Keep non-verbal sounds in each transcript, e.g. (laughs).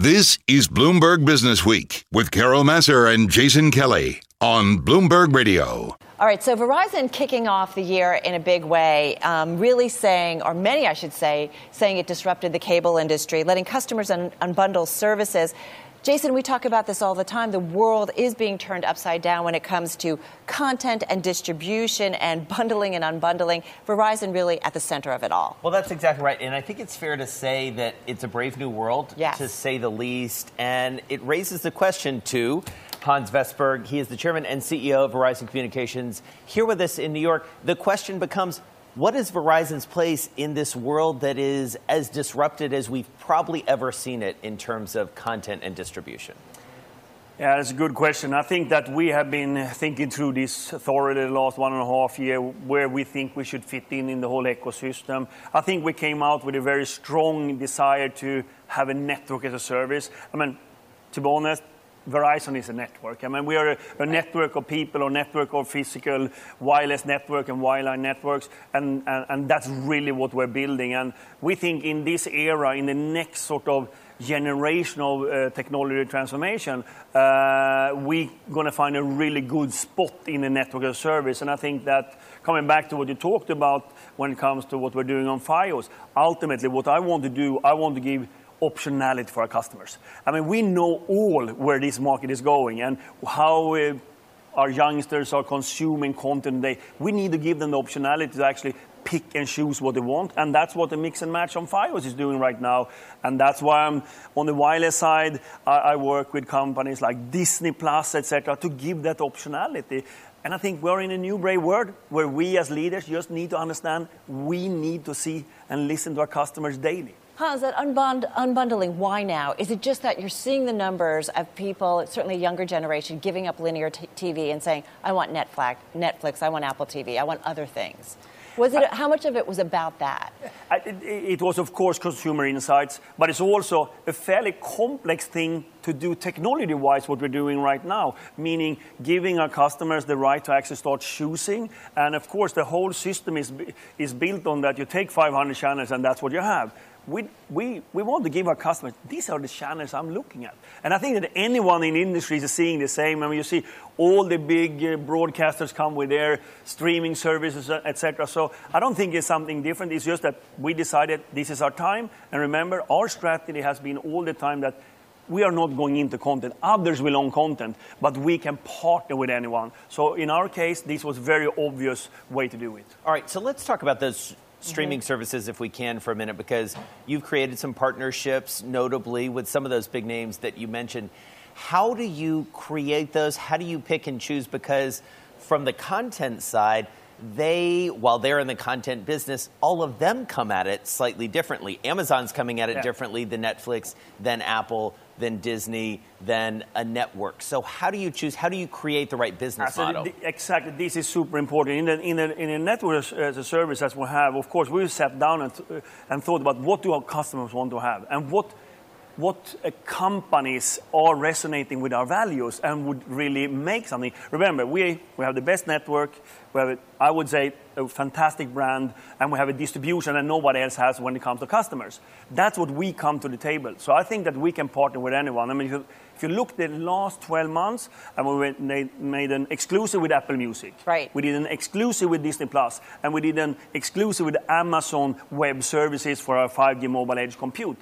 This is Bloomberg Business Week with Carol Massar and Jason Kelly on Bloomberg Radio. All right, so Verizon kicking off the year in a big way, um, really saying, or many I should say, saying it disrupted the cable industry, letting customers un- unbundle services. Jason, we talk about this all the time. The world is being turned upside down when it comes to content and distribution and (laughs) bundling and unbundling. Verizon really at the center of it all. Well, that's exactly right. And I think it's fair to say that it's a brave new world, yes. to say the least. And it raises the question, too. Hans Vestberg, he is the chairman and CEO of Verizon Communications, here with us in New York. The question becomes what is Verizon's place in this world that is as disrupted as we've probably ever seen it in terms of content and distribution? Yeah, that's a good question. I think that we have been thinking through this thoroughly the last one and a half year, where we think we should fit in in the whole ecosystem. I think we came out with a very strong desire to have a network as a service. I mean, to be honest, Verizon is a network. I mean, we are a, a, network of people, a network of physical wireless network and wireline networks, and, and, and that's really what we're building. And we think in this era, in the next sort of generational uh, technology transformation, uh, we're going to find a really good spot in the network a service. And I think that coming back to what you talked about when it comes to what we're doing on Fios, ultimately what I want to do, I want to give optionality for our customers. I mean, we know all where this market is going and how uh, our youngsters are consuming content today. We need to give them the optionality to actually pick and choose what they want, and that's what the mix and match on Fios is doing right now. And that's why I'm on the wireless side. I, I work with companies like Disney Plus, etc., to give that optionality. And I think we're in a new brave world where we as leaders just need to understand we need to see and listen to our customers daily. Hans, that unbund- unbundling, why now? Is it just that you're seeing the numbers of people, certainly a younger generation, giving up linear t- TV and saying, I want Netflix, Netflix, I want Apple TV, I want other things? Was it, how much of it was about that? It, it, was, of course, consumer insights, but it's also a fairly complex thing to do technology wise, what we're doing right now, meaning giving our customers the right to actually start choosing. And of course, the whole system is, is built on that. You take 500 channels, and that's what you have we, we, we want to give our customers, these are the channels I'm looking at. And I think that anyone in industry is seeing the same. I mean, you see all the big uh, broadcasters come with their streaming services, uh, etc. So I don't think it's something different. It's just that we decided this is our time. And remember, our strategy has been all the time that we are not going into content. Others will own content, but we can partner with anyone. So in our case, this was a very obvious way to do it. All right, so let's talk about those streaming mm-hmm. services if we can for a minute because you've created some partnerships notably with some of those big names that you mentioned how do you create those how do you pick and choose because from the content side they while they're in the content business all of them come at it slightly differently amazon's coming at it yeah. differently than netflix than apple than Disney, than a network. So how do you choose? How do you create the right business model? The, exactly. This is super important. In a, in, in network as a service as we have, of course, we sat down and, and thought about what do our customers want to have and what what uh, companies are resonating with our values and would really make something. Remember, we, we have the best network, we have, I would say, a fantastic brand, and we have a distribution that nobody else has when it comes to customers. That's what we come to the table. So I think that we can partner with anyone. I mean, if you, if you look the last 12 months, and we went, made an exclusive with Apple Music. Right. We did an exclusive with Disney Plus, and we did an exclusive with Amazon Web Services for our 5G mobile edge compute.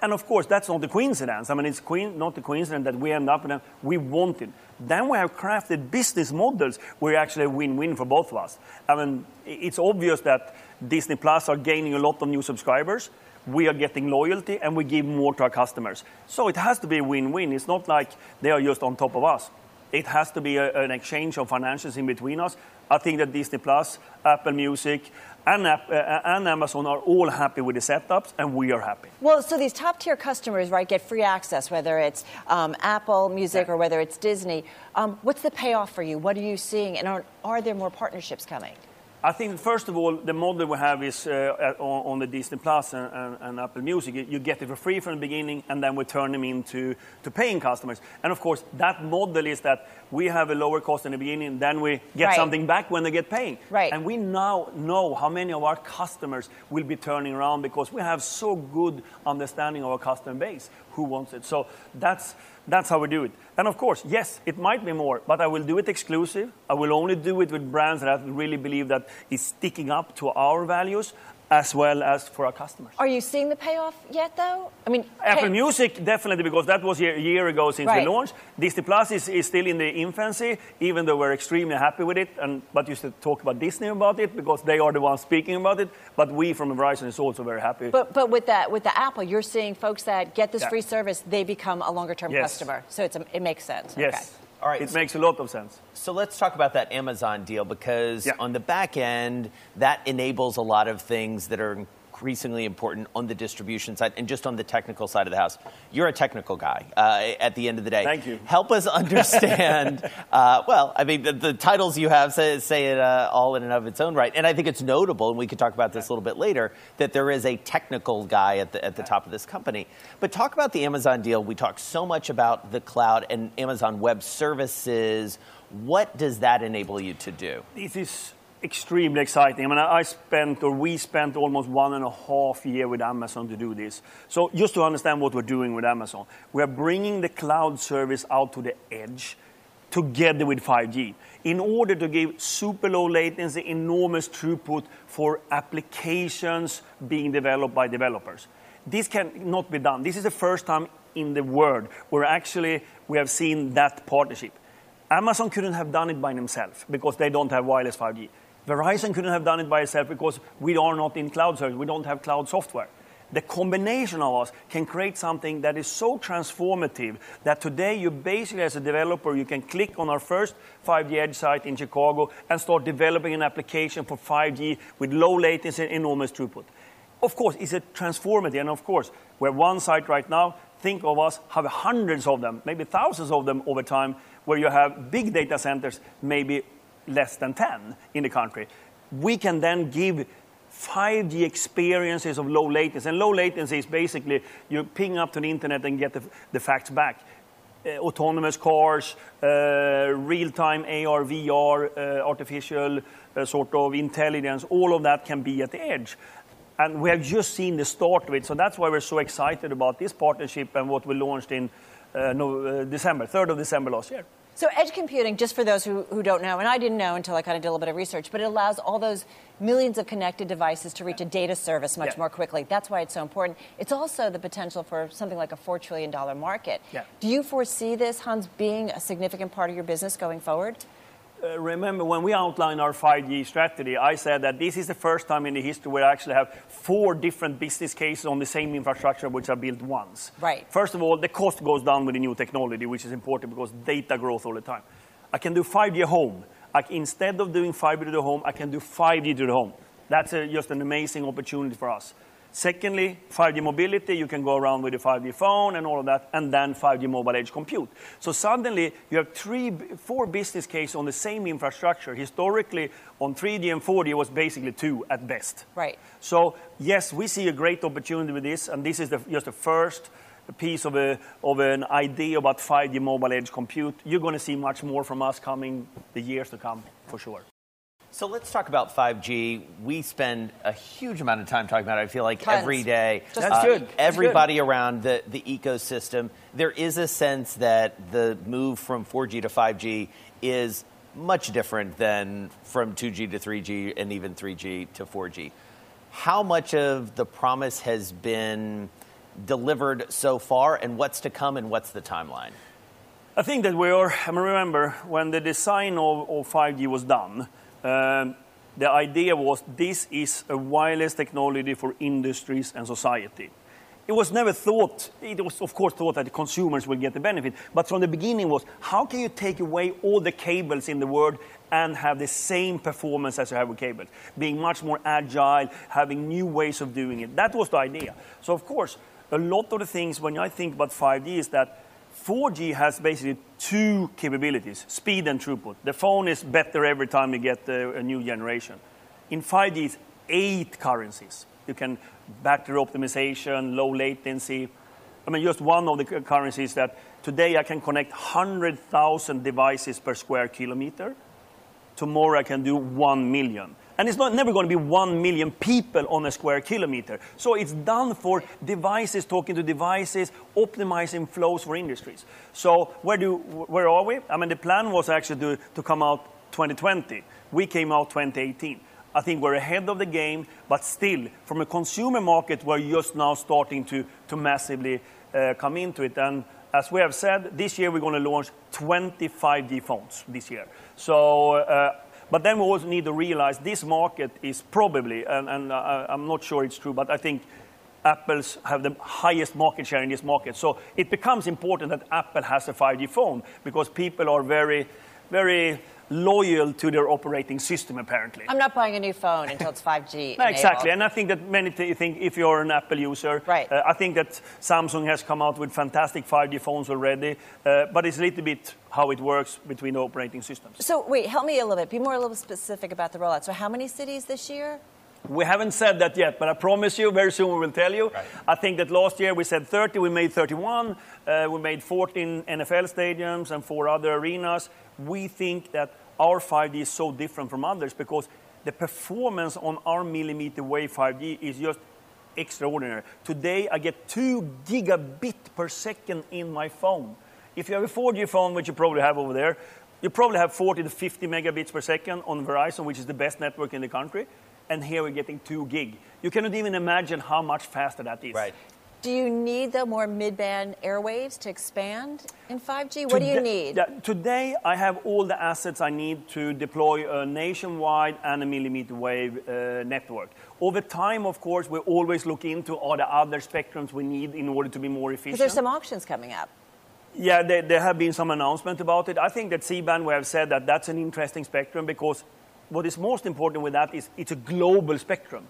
And of course, that's not the coincidence. I mean, it's not the coincidence that we end up in a, we wanted. Then we have crafted business models where actually a win-win for both of us. I mean, it's obvious that Disney Plus are gaining a lot of new subscribers. We are getting loyalty and we give more to our customers. So it has to be a win-win. It's not like they are just on top of us. It has to be a, an exchange of financials in between us. I think that Disney Plus, Apple Music, and, uh, and, Amazon are all happy with the setups, and we are happy. Well, so these top tier customers, right, get free access, whether it's um, Apple Music yeah. or whether it's Disney. Um, what's the payoff for you? What are you seeing? And are, are there more partnerships coming? I think, first of all, the model we have is uh, on, on, the Disney Plus and, and, and, Apple Music. You get it for free from the beginning, and then we turn them into to paying customers. And of course, that model is that we have a lower cost in the beginning, then we get right. something back when they get paying. Right. And we now know how many of our customers will be turning around because we have so good understanding of our customer base who wants it. So that's that's how we do it. And of course, yes, it might be more, but I will do it exclusive. I will only do it with brands that I really believe that is sticking up to our values as well as for our customers. Are you seeing the payoff yet, though? I mean, Apple can- Music, definitely, because that was a year ago since Right. we launched. Disney Plus is, is still in the infancy, even though we're extremely happy with it. And but you should talk about Disney about it because they are the ones speaking about it. But we from Verizon is also very happy. But but with that with the Apple, you're seeing folks that get this Yeah. free service, they become a longer term Yes. customer. So it's a, it makes sense. yes, Okay. All right, it so- makes a lot of sense. So let's talk about that Amazon deal because Yeah. on the back end, that enables a lot of things that are increasingly important on the distribution side and just on the technical side of the house. You're a technical guy uh, at the end of the day. Thank you. Help us understand. (laughs) uh, well, I mean, the, the titles you have say, say it uh, all in and of its own right. And I think it's notable, and we could talk about this a little bit later, that there is a technical guy at the, at the top of this company. But talk about the Amazon deal. We talk so much about the cloud and Amazon Web Services. What does that enable you to do? This is extremely exciting. I mean, I spent, or we spent almost one and a half year with Amazon to do this. So just to understand what we're doing with Amazon, we are bringing the cloud service out to the edge together with 5G in order to give super low latency, enormous throughput for applications being developed by developers. This cannot be done. This is the first time in the world where actually we have seen that partnership. Amazon couldn't have done it by themselves because they don't have wireless 5G. Verizon couldn't have done it by itself because we are not in cloud service. We don't have cloud software. The combination of us can create something that is so transformative that today you basically, as a developer, you can click on our first 5G Edge site in Chicago and start developing an application for 5G with low latency and enormous throughput. Of course, it's a transformative, and of course, we're one site right now. Think of us have hundreds of them, maybe thousands of them over time, where you have big data centers, maybe less than 10 in the country. We can then give 5G experiences of low latency. And low latency is basically you ping up to the internet and get the, the facts back. Uh, autonomous cars, uh, real-time AR, VR, uh, artificial uh, sort of intelligence, all of that can be at the edge. And we have just seen the start of it. So that's why we're so excited about this partnership and what we launched in uh, no, uh, December, 3rd of December last year. So edge computing, just for those who, who don't know, and I didn't know until I kind of did a little bit of research, but it allows all those millions of connected devices to reach a data service much Yeah. more quickly. That's why it's so important. It's also the potential for something like a $4 trillion market. Yeah. Do you foresee this, Hans, being a significant part of your business going forward? Uh, remember when we outlined our 5G strategy, I said that this is the first time in the history where I actually have four different business cases on the same infrastructure which are built once. Right. First of all, the cost goes down with the new technology, which is important because data growth all the time. I can do 5G home. I, instead of doing fiber to the home, I can do 5G to the home. That's a, just an amazing opportunity for us. Secondly, 5G mobility, you can go around with a 5G phone and all of that, and then 5G mobile edge compute. So suddenly you have three, four business cases on the same infrastructure. Historically, on 3G and 4G, it was basically two at best. Right. So yes, we see a great opportunity with this, and this is the, just the first piece of, a, of an idea about 5G mobile edge compute. You're going to see much more from us coming the years to come, for sure. So let's talk about 5G. We spend a huge amount of time talking about it. I feel like Tons. every day. Just- That's good. Uh, That's Everybody around the, the ecosystem. There is a sense that the move from 4G to 5G is much different than from 2G to 3G and even 3G to 4G. How much of the promise has been delivered so far, and what's to come, and what's the timeline? I think that we are, I remember, when the design of, of 5G was done, um, the idea was this is a wireless technology for industries and society. It was never thought, it was of course thought that the consumers will get the benefit, but from the beginning was how can you take away all the cables in the world and have the same performance as you have with cables? Being much more agile, having new ways of doing it. That was the idea. So, of course, a lot of the things when I think about 5G is that 4G has basically two capabilities speed and throughput. The phone is better every time you get uh, a new generation. In 5G, it's eight currencies. You can battery optimization, low latency. I mean, just one of the currencies that today I can connect 100,000 devices per square kilometer. Tomorrow I can do 1 million. And it's not never going to be 1 million people on a square kilometer. So it's done for devices talking to devices, optimizing flows for industries. So where, do, where are we? I mean, the plan was actually to, to come out 2020. We came out 2018. I think we're ahead of the game, but still, from a consumer market, we're just now starting to, to massively uh, come into it. And as we have said, this year we're going to launch 20 5G phones this year. So, uh, but then we also need to realize this market is probably, and, and uh, I'm not sure it's true, but I think Apple's have the highest market share in this market. So it becomes important that Apple has a 5G phone because people are very, very loyal to their operating system, apparently. I'm not buying a new phone until it's 5G. (laughs) No, exactly, and I think that many th- think if you're an Apple user, right. Uh, I think that Samsung has come out with fantastic 5G phones already, uh, but it's a little bit how it works between the operating systems. So wait, help me a little bit. Be more a little specific about the rollout. So how many cities this year? We haven't said that yet, but I promise you, very soon we will tell you. Right. I think that last year we said 30, we made 31. Uh, we made 14 NFL stadiums and four other arenas. We think that our 5G is so different from others because the performance on our millimeter wave 5G is just extraordinary. Today, I get 2 gigabit per second in my phone. If you have a 4G phone, which you probably have over there, you probably have 40 to 50 megabits per second on Verizon, which is the best network in the country. And here we're getting 2 gig. You cannot even imagine how much faster that is. Right. Do you need the more mid-band airwaves to expand in 5G? What today, do you need? Yeah, today, I have all the assets I need to deploy a nationwide and a millimeter wave uh, network. Over time, of course, we always look into are the other spectrums we need in order to be more efficient. Because there's some auctions coming up. Yeah, there, there have been some announcements about it. I think that C-band, we have said that that's an interesting spectrum because what is most important with that is it's a global spectrum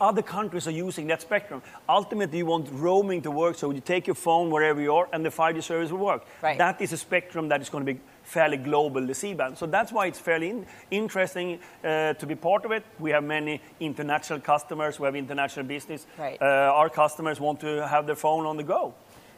other countries are using that spectrum. Ultimately, you want roaming to work, so you take your phone wherever you are, and the 5G service will work. Right. That is a spectrum that is going to be fairly global, the C-band. So that's why it's fairly in, interesting uh, to be part of it. We have many international customers. We have international business. Right. Uh, our customers want to have their phone on the go.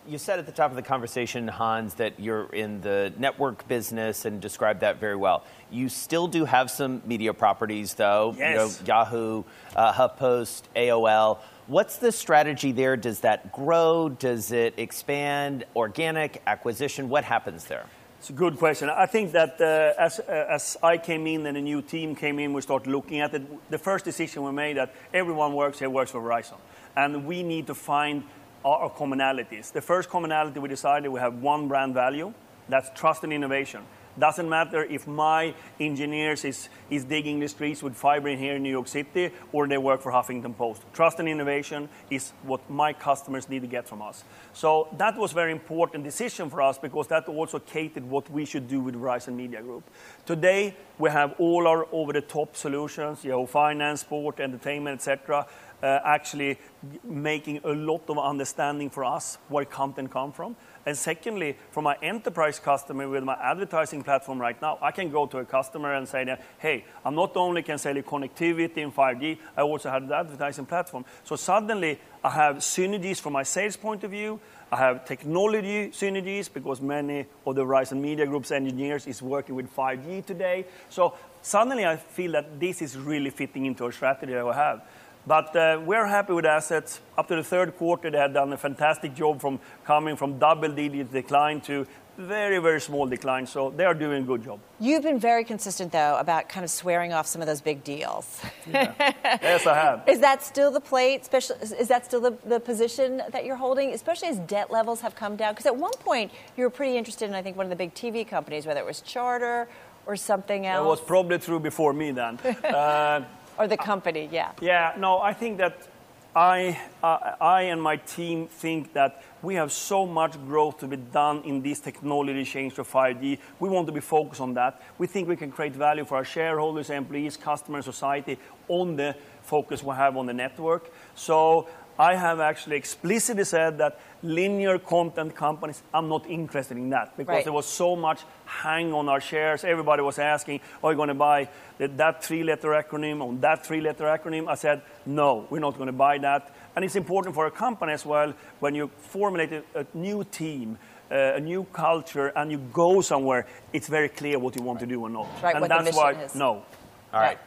You said at the top of the conversation, Hans, that you're in the network business and described that very well. You still do have some media properties, though. Yes. You know, Yahoo, uh, HuffPost, AOL. What's the strategy there? Does that grow? Does it expand? Organic acquisition? What happens there? It's a good question. I think that uh, as, uh, as I came in and a new team came in, we started looking at it. The first decision we made that everyone works here works for Verizon, and we need to find are commonalities. The first commonality we decided we have one brand value, that's trust and innovation. Doesn't matter if my engineers is, is digging the streets with fiber in here in New York City or they work for Huffington Post. Trust and innovation is what my customers need to get from us. So that was very important decision for us because that also catered what we should do with Verizon Media Group. Today, we have all our over-the-top solutions, you know, finance, sport, entertainment, etc., Uh, actually making a lot of understanding for us where content come from. And secondly, for my enterprise customer with my advertising platform right now, I can go to a customer and say that, hey, I not only can sell you connectivity in 5G, I also have the advertising platform. So suddenly I have synergies from my sales point of view. I have technology synergies because many of the Verizon Media Group's engineers is working with 5G today. So suddenly I feel that this is really fitting into a strategy that we have. But uh, we're happy with assets. Up to the third quarter, they had done a fantastic job from coming from double-digit decline to very, very small decline. So they are doing a good job. You've been very consistent, though, about kind of swearing off some of those big deals. (laughs) Yes, I have. Is that still the plate? Is that still the, the position that you're holding, especially as debt levels have come down? Because at one point, you were pretty interested in, I think, one of the big TV companies, whether it was Charter or something else. It was probably true before me then. (laughs) or the company, yeah. Yeah, no, I think that I, uh, I and my team think that we have so much growth to be done in this technology change to 5G. We want to be focused on that. We think we can create value for our shareholders, employees, customers, society on the focus we have on the network. So I have actually explicitly said that linear content companies, I'm not interested in that because right. there was so much hang on our shares. Everybody was asking, are you going to buy that three letter acronym on that three letter acronym? I said, no, we're not going to buy that. And it's important for a company as well when you formulate a, a new team. Uh, a new culture and you go somewhere, it's very clear what you want right. to do or not. Right, and that's why is. no. All right.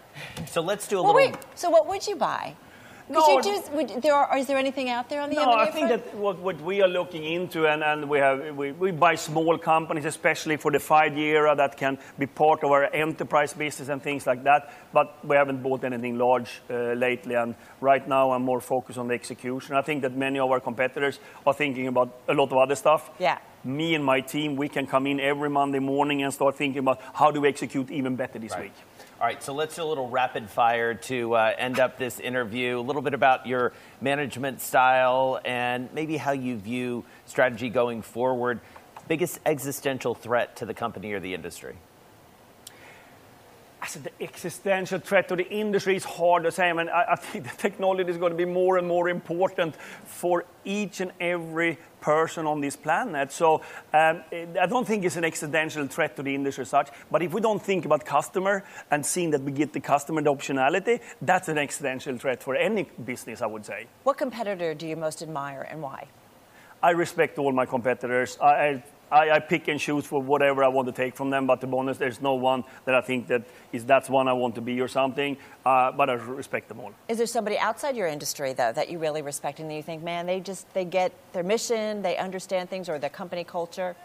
So let's do a Well, little. wait. So what would you buy? Could No, you do, would, there are, is there anything out there on the No, M&A I think front? that what, what we are looking into, and, and we, have, we, we buy small companies, especially for the 5G era, that can be part of our enterprise business and things like that. But we haven't bought anything large uh, lately, and right now I'm more focused on the execution. I think that many of our competitors are thinking about a lot of other stuff. Yeah. Me and my team, we can come in every Monday morning and start thinking about how do we execute even better this Right. week. All right, so let's do a little rapid fire to uh, end up this interview. A little bit about your management style and maybe how you view strategy going forward. Biggest existential threat to the company or the industry? The existential threat to the industry is hard to say. I mean, I, I think the technology is going to be more and more important for each and every person on this planet. So um, I don't think it's an existential threat to the industry as such. But if we don't think about customer and seeing that we get the customer the optionality, that's an existential threat for any business, I would say. What competitor do you most admire and why? I respect all my competitors. I, I, I pick and choose for whatever I want to take from them. But to be honest, there's no one that I think that is that's one I want to be or something. Uh, but I respect them all. Is there somebody outside your industry though that you really respect and that you think, man, they just they get their mission, they understand things, or their company culture?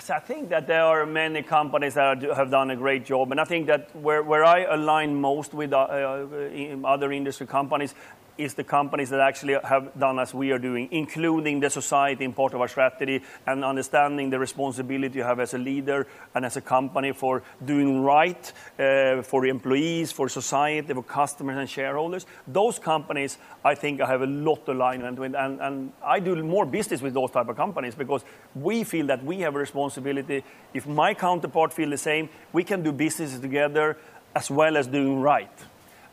So I think that there are many companies that have done a great job, and I think that where, where I align most with uh, uh, in other industry companies is the companies that actually have done as we are doing, including the society in part of our strategy and understanding the responsibility you have as a leader and as a company for doing right uh, for employees, for society, for customers and shareholders. Those companies, I think, I have a lot of alignment with, and, and I do more business with those type of companies because we feel that we have a responsibility. If my counterpart feel the same, we can do business together as well as doing right.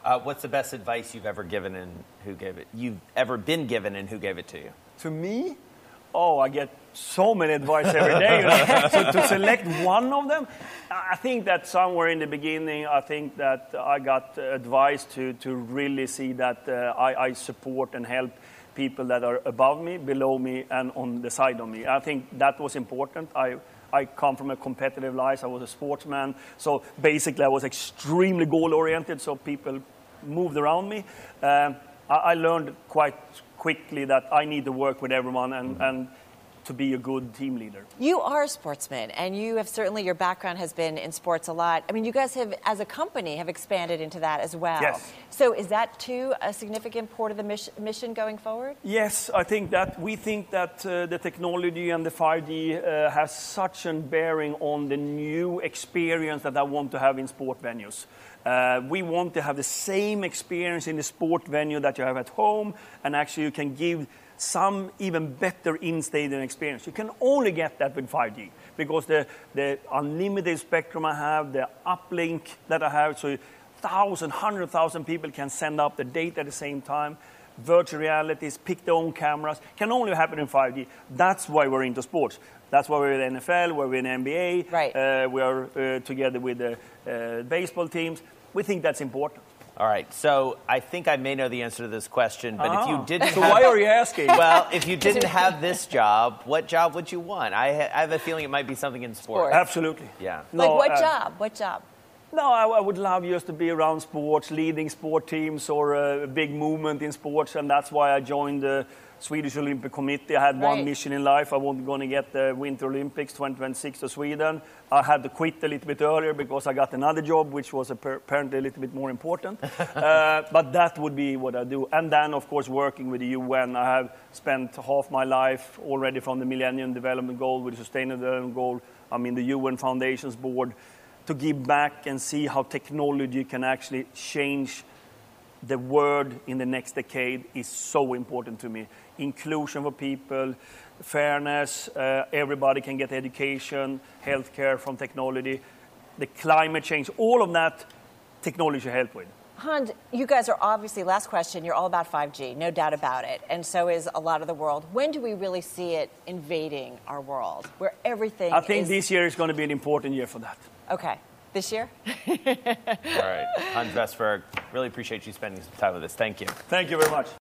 Uh, what's the best advice you've ever given and who gave it? You've ever been given and who gave it to you? To me, oh, I get so many advice every day. (laughs) so to select one of them, I think that somewhere in the beginning, I think that I got advice to, to really see that uh, I, I support and help people that are above me, below me, and on the side of me. I think that was important. I, I come from a competitive life. I was a sportsman. So basically, I was extremely goal oriented, so people moved around me. Um, I, I learned quite quickly that I need to work with everyone and, and to be a good team leader. You are a sportsman, and you have certainly your background has been in sports a lot. I mean, you guys have, as a company, have expanded into that as well. Yes. So, is that too a significant part of the mission, mission going forward? Yes, I think that we think that uh, the technology and the 5G uh, has such a bearing on the new experience that I want to have in sport venues. Uh, we want to have the same experience in the sport venue that you have at home, and actually you can give some even better in-stadium experience. You can only get that with 5G because the, the unlimited spectrum I have, the uplink that I have, so thousand, hundred thousand people can send up the data at the same time. Virtual realities, pick their own cameras, can only happen in 5G. That's why we're into sports. That's why we're in NFL, we're in NBA, Right. uh, we are uh, together with the uh, baseball teams. We think that's important. All right, so I think I may know the answer to this question, but if you Ah. didn't So have, why are you asking? well, if you didn't (laughs) have this job, what job would you want? I, ha- I have a feeling it might be something in sports. Sports. Absolutely. Yeah. like, what uh, job? What job? No, I, I would love just to be around sports, leading sport teams or a big movement in sports, and that's why I joined the Swedish Olympic Committee. I had Right. one mission in life. I wasn't going to get the Winter Olympics 2026 to Sweden. I had to quit a little bit earlier because I got another job, which was apparently a little bit more important. (laughs) uh, but that would be what I do. And then, of course, working with the UN. I have spent half my life already from the Millennium Development Goal with the Sustainable Development Goal. I'm in the UN Foundations Board to give back and see how technology can actually change the word in the next decade is so important to me. Inclusion for people, fairness, uh, everybody can get education, healthcare from technology, the climate change, all of that technology should help with. Hans, you guys are obviously, last question, you're all about 5G, no doubt about it. And so is a lot of the world. When do we really see it invading our world? Where everything I think is. this year is going to be an important year for that. Okay. This year? (laughs) All right, Hans Vestberg, really appreciate you spending some time with us. Thank you. Thank you very much.